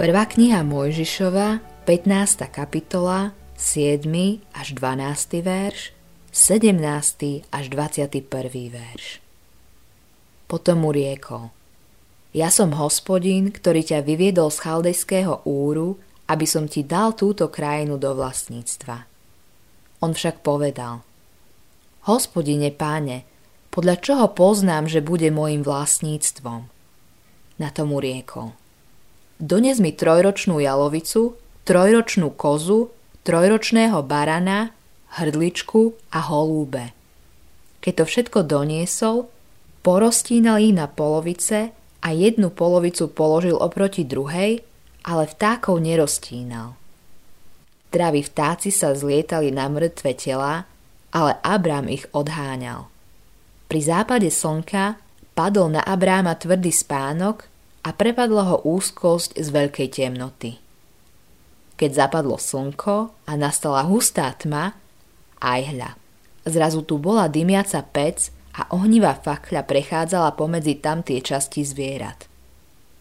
Prvá kniha Mojžišova, 15. kapitola, 7. až 12. verš, 17. až 21. verš. Potom mu riekol, ja som hospodin, ktorý ťa vyviedol z chaldejského úru, aby som ti dal túto krajinu do vlastníctva. On však povedal, hospodine páne, podľa čoho poznám, že bude môjim vlastníctvom? Na tomu riekol, Dones mi trojročnú jalovicu, trojročnú kozu, trojročného barana, hrdličku a holúbe. Keď to všetko doniesol, porostínal ich na polovice a jednu polovicu položil oproti druhej, ale vtákov nerostínal. Draví vtáci sa zlietali na mŕtve tela, ale Abrám ich odháňal. Pri západe slnka padol na Abráma tvrdý spánok a prepadla ho úzkosť z veľkej temnoty. Keď zapadlo slnko a nastala hustá tma, aj hľa. Zrazu tu bola dymiaca pec a ohnivá fakľa prechádzala pomedzi tam tie časti zvierat.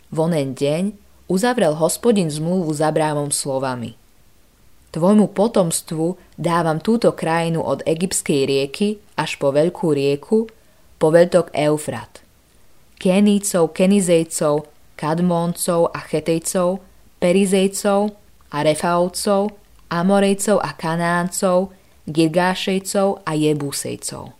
V onen deň uzavrel hospodin zmluvu s Abrámom slovami. Tvojmu potomstvu dávam túto krajinu od egyptskej rieky až po veľkú rieku, po veľtok Eufrat. Kenícov, Kenizejcov, Kadmóncov a Chetejcov, Perizejcov a Refaovcov, Amorejcov a Kanáncov, Girgášejcov a Jebúsejcov.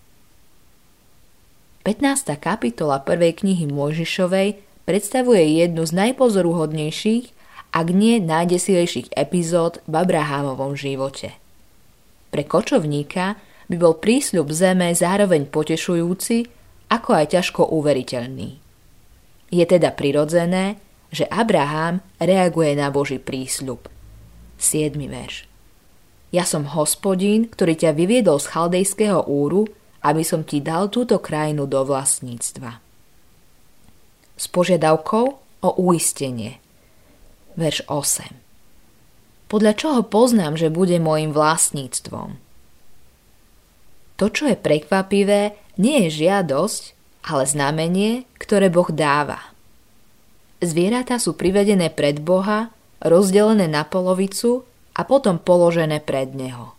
15. kapitola prvej knihy Mojžišovej predstavuje jednu z najpozoruhodnejších, ak nie najdesilejších epizód v Abrahámovom živote. Pre kočovníka by bol prísľub zeme zároveň potešujúci, ako aj ťažko uveriteľný. Je teda prirodzené, že Abraham reaguje na Boží prísľub. 7. verš. Ja som hospodín, ktorý ťa vyviedol z chaldejského úru, aby som ti dal túto krajinu do vlastníctva. S požiadavkou o uistenie. Verš 8. Podľa čoho poznám, že bude môjim vlastníctvom? To, čo je prekvapivé, nie je žiadosť, ale znamenie, ktoré Boh dáva. Zvieratá sú privedené pred Boha, rozdelené na polovicu a potom položené pred Neho.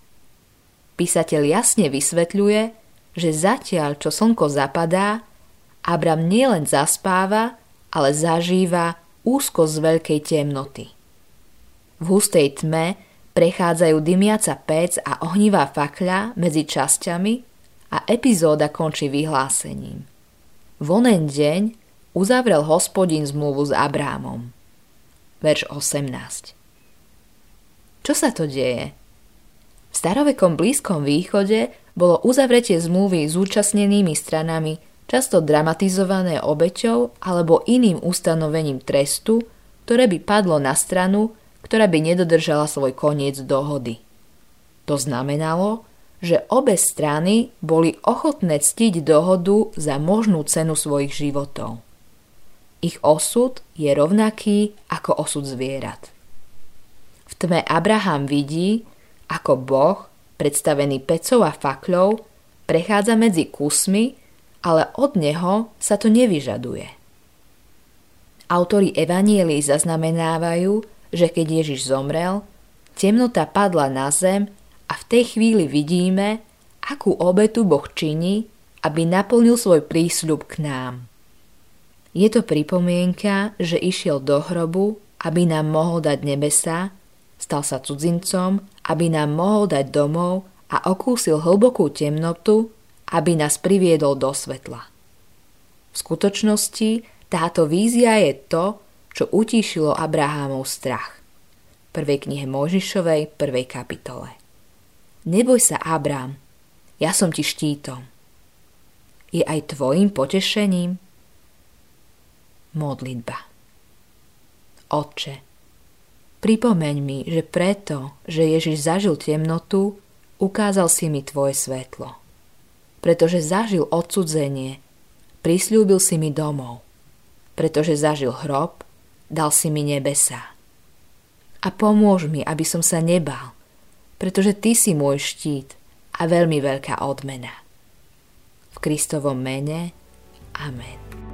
Písateľ jasne vysvetľuje, že zatiaľ, čo slnko zapadá, Abram nielen zaspáva, ale zažíva úzko z veľkej temnoty. V hustej tme prechádzajú dymiaca pec a ohnivá fakľa medzi časťami a epizóda končí vyhlásením. V onen deň uzavrel hospodin zmluvu s Abrámom. Verš 18 Čo sa to deje? V starovekom Blízkom východe bolo uzavretie zmluvy s účastnenými stranami často dramatizované obeťou alebo iným ustanovením trestu, ktoré by padlo na stranu, ktorá by nedodržala svoj koniec dohody. To znamenalo, že obe strany boli ochotné ctiť dohodu za možnú cenu svojich životov. Ich osud je rovnaký ako osud zvierat. V tme Abraham vidí, ako Boh, predstavený pecov a fakľou, prechádza medzi kusmi, ale od neho sa to nevyžaduje. Autori Evanielii zaznamenávajú, že keď Ježiš zomrel, temnota padla na zem tej chvíli vidíme, akú obetu Boh činí, aby naplnil svoj prísľub k nám. Je to pripomienka, že išiel do hrobu, aby nám mohol dať nebesa, stal sa cudzincom, aby nám mohol dať domov a okúsil hlbokú temnotu, aby nás priviedol do svetla. V skutočnosti táto vízia je to, čo utíšilo Abrahámov strach. Prvej knihe Možišovej, prvej kapitole. Neboj sa, Abrám, ja som ti štítom. Je aj tvojim potešením? Modlitba. Otče, pripomeň mi, že preto, že Ježiš zažil temnotu, ukázal si mi tvoje svetlo. Pretože zažil odsudzenie, prislúbil si mi domov. Pretože zažil hrob, dal si mi nebesa. A pomôž mi, aby som sa nebal, pretože Ty si môj štít a veľmi veľká odmena. V Kristovom mene. Amen.